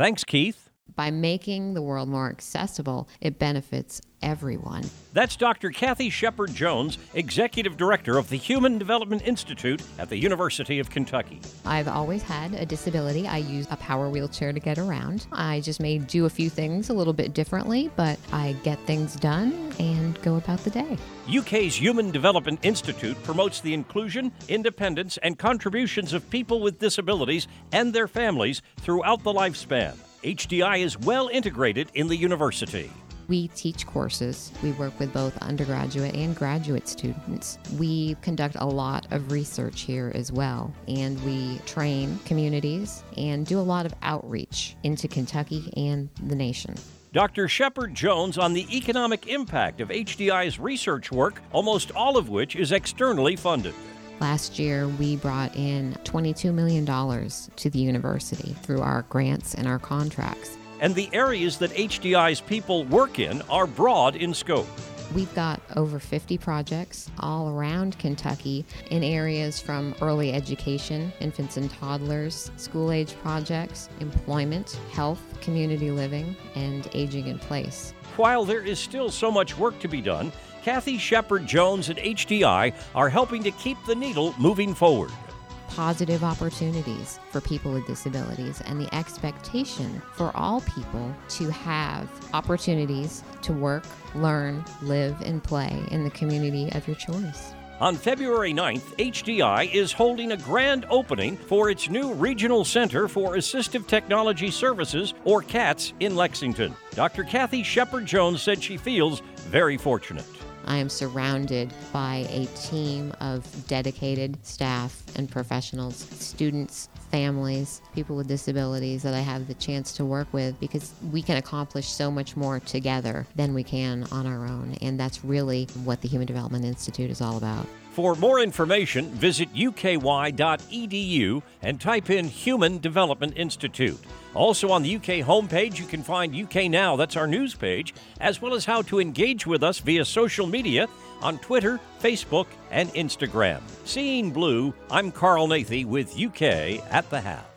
Thanks, Keith. By making the world more accessible, it benefits everyone. That's Dr. Kathy Sheppard Jones, Executive Director of the Human Development Institute at the University of Kentucky. I've always had a disability. I use a power wheelchair to get around. I just may do a few things a little bit differently, but I get things done and go about the day. UK's Human Development Institute promotes the inclusion, independence, and contributions of people with disabilities and their families throughout the lifespan. HDI is well integrated in the university. We teach courses. We work with both undergraduate and graduate students. We conduct a lot of research here as well, and we train communities and do a lot of outreach into Kentucky and the nation. Dr. Sheppard Jones on the economic impact of HDI's research work, almost all of which is externally funded. Last year, we brought in $22 million to the university through our grants and our contracts. And the areas that HDI's people work in are broad in scope. We've got over 50 projects all around Kentucky in areas from early education, infants and toddlers, school age projects, employment, health, community living, and aging in place. While there is still so much work to be done, Kathy Sheppard Jones and HDI are helping to keep the needle moving forward. Positive opportunities for people with disabilities and the expectation for all people to have opportunities to work, learn, live, and play in the community of your choice. On February 9th, HDI is holding a grand opening for its new Regional Center for Assistive Technology Services, or CATS, in Lexington. Dr. Kathy Sheppard Jones said she feels very fortunate. I am surrounded by a team of dedicated staff and professionals, students, families, people with disabilities that I have the chance to work with because we can accomplish so much more together than we can on our own. And that's really what the Human Development Institute is all about. For more information, visit uky.edu and type in Human Development Institute. Also on the UK homepage, you can find UK Now, that's our news page, as well as how to engage with us via social media on Twitter, Facebook, and Instagram. Seeing Blue, I'm Carl Nathe with UK at the Half.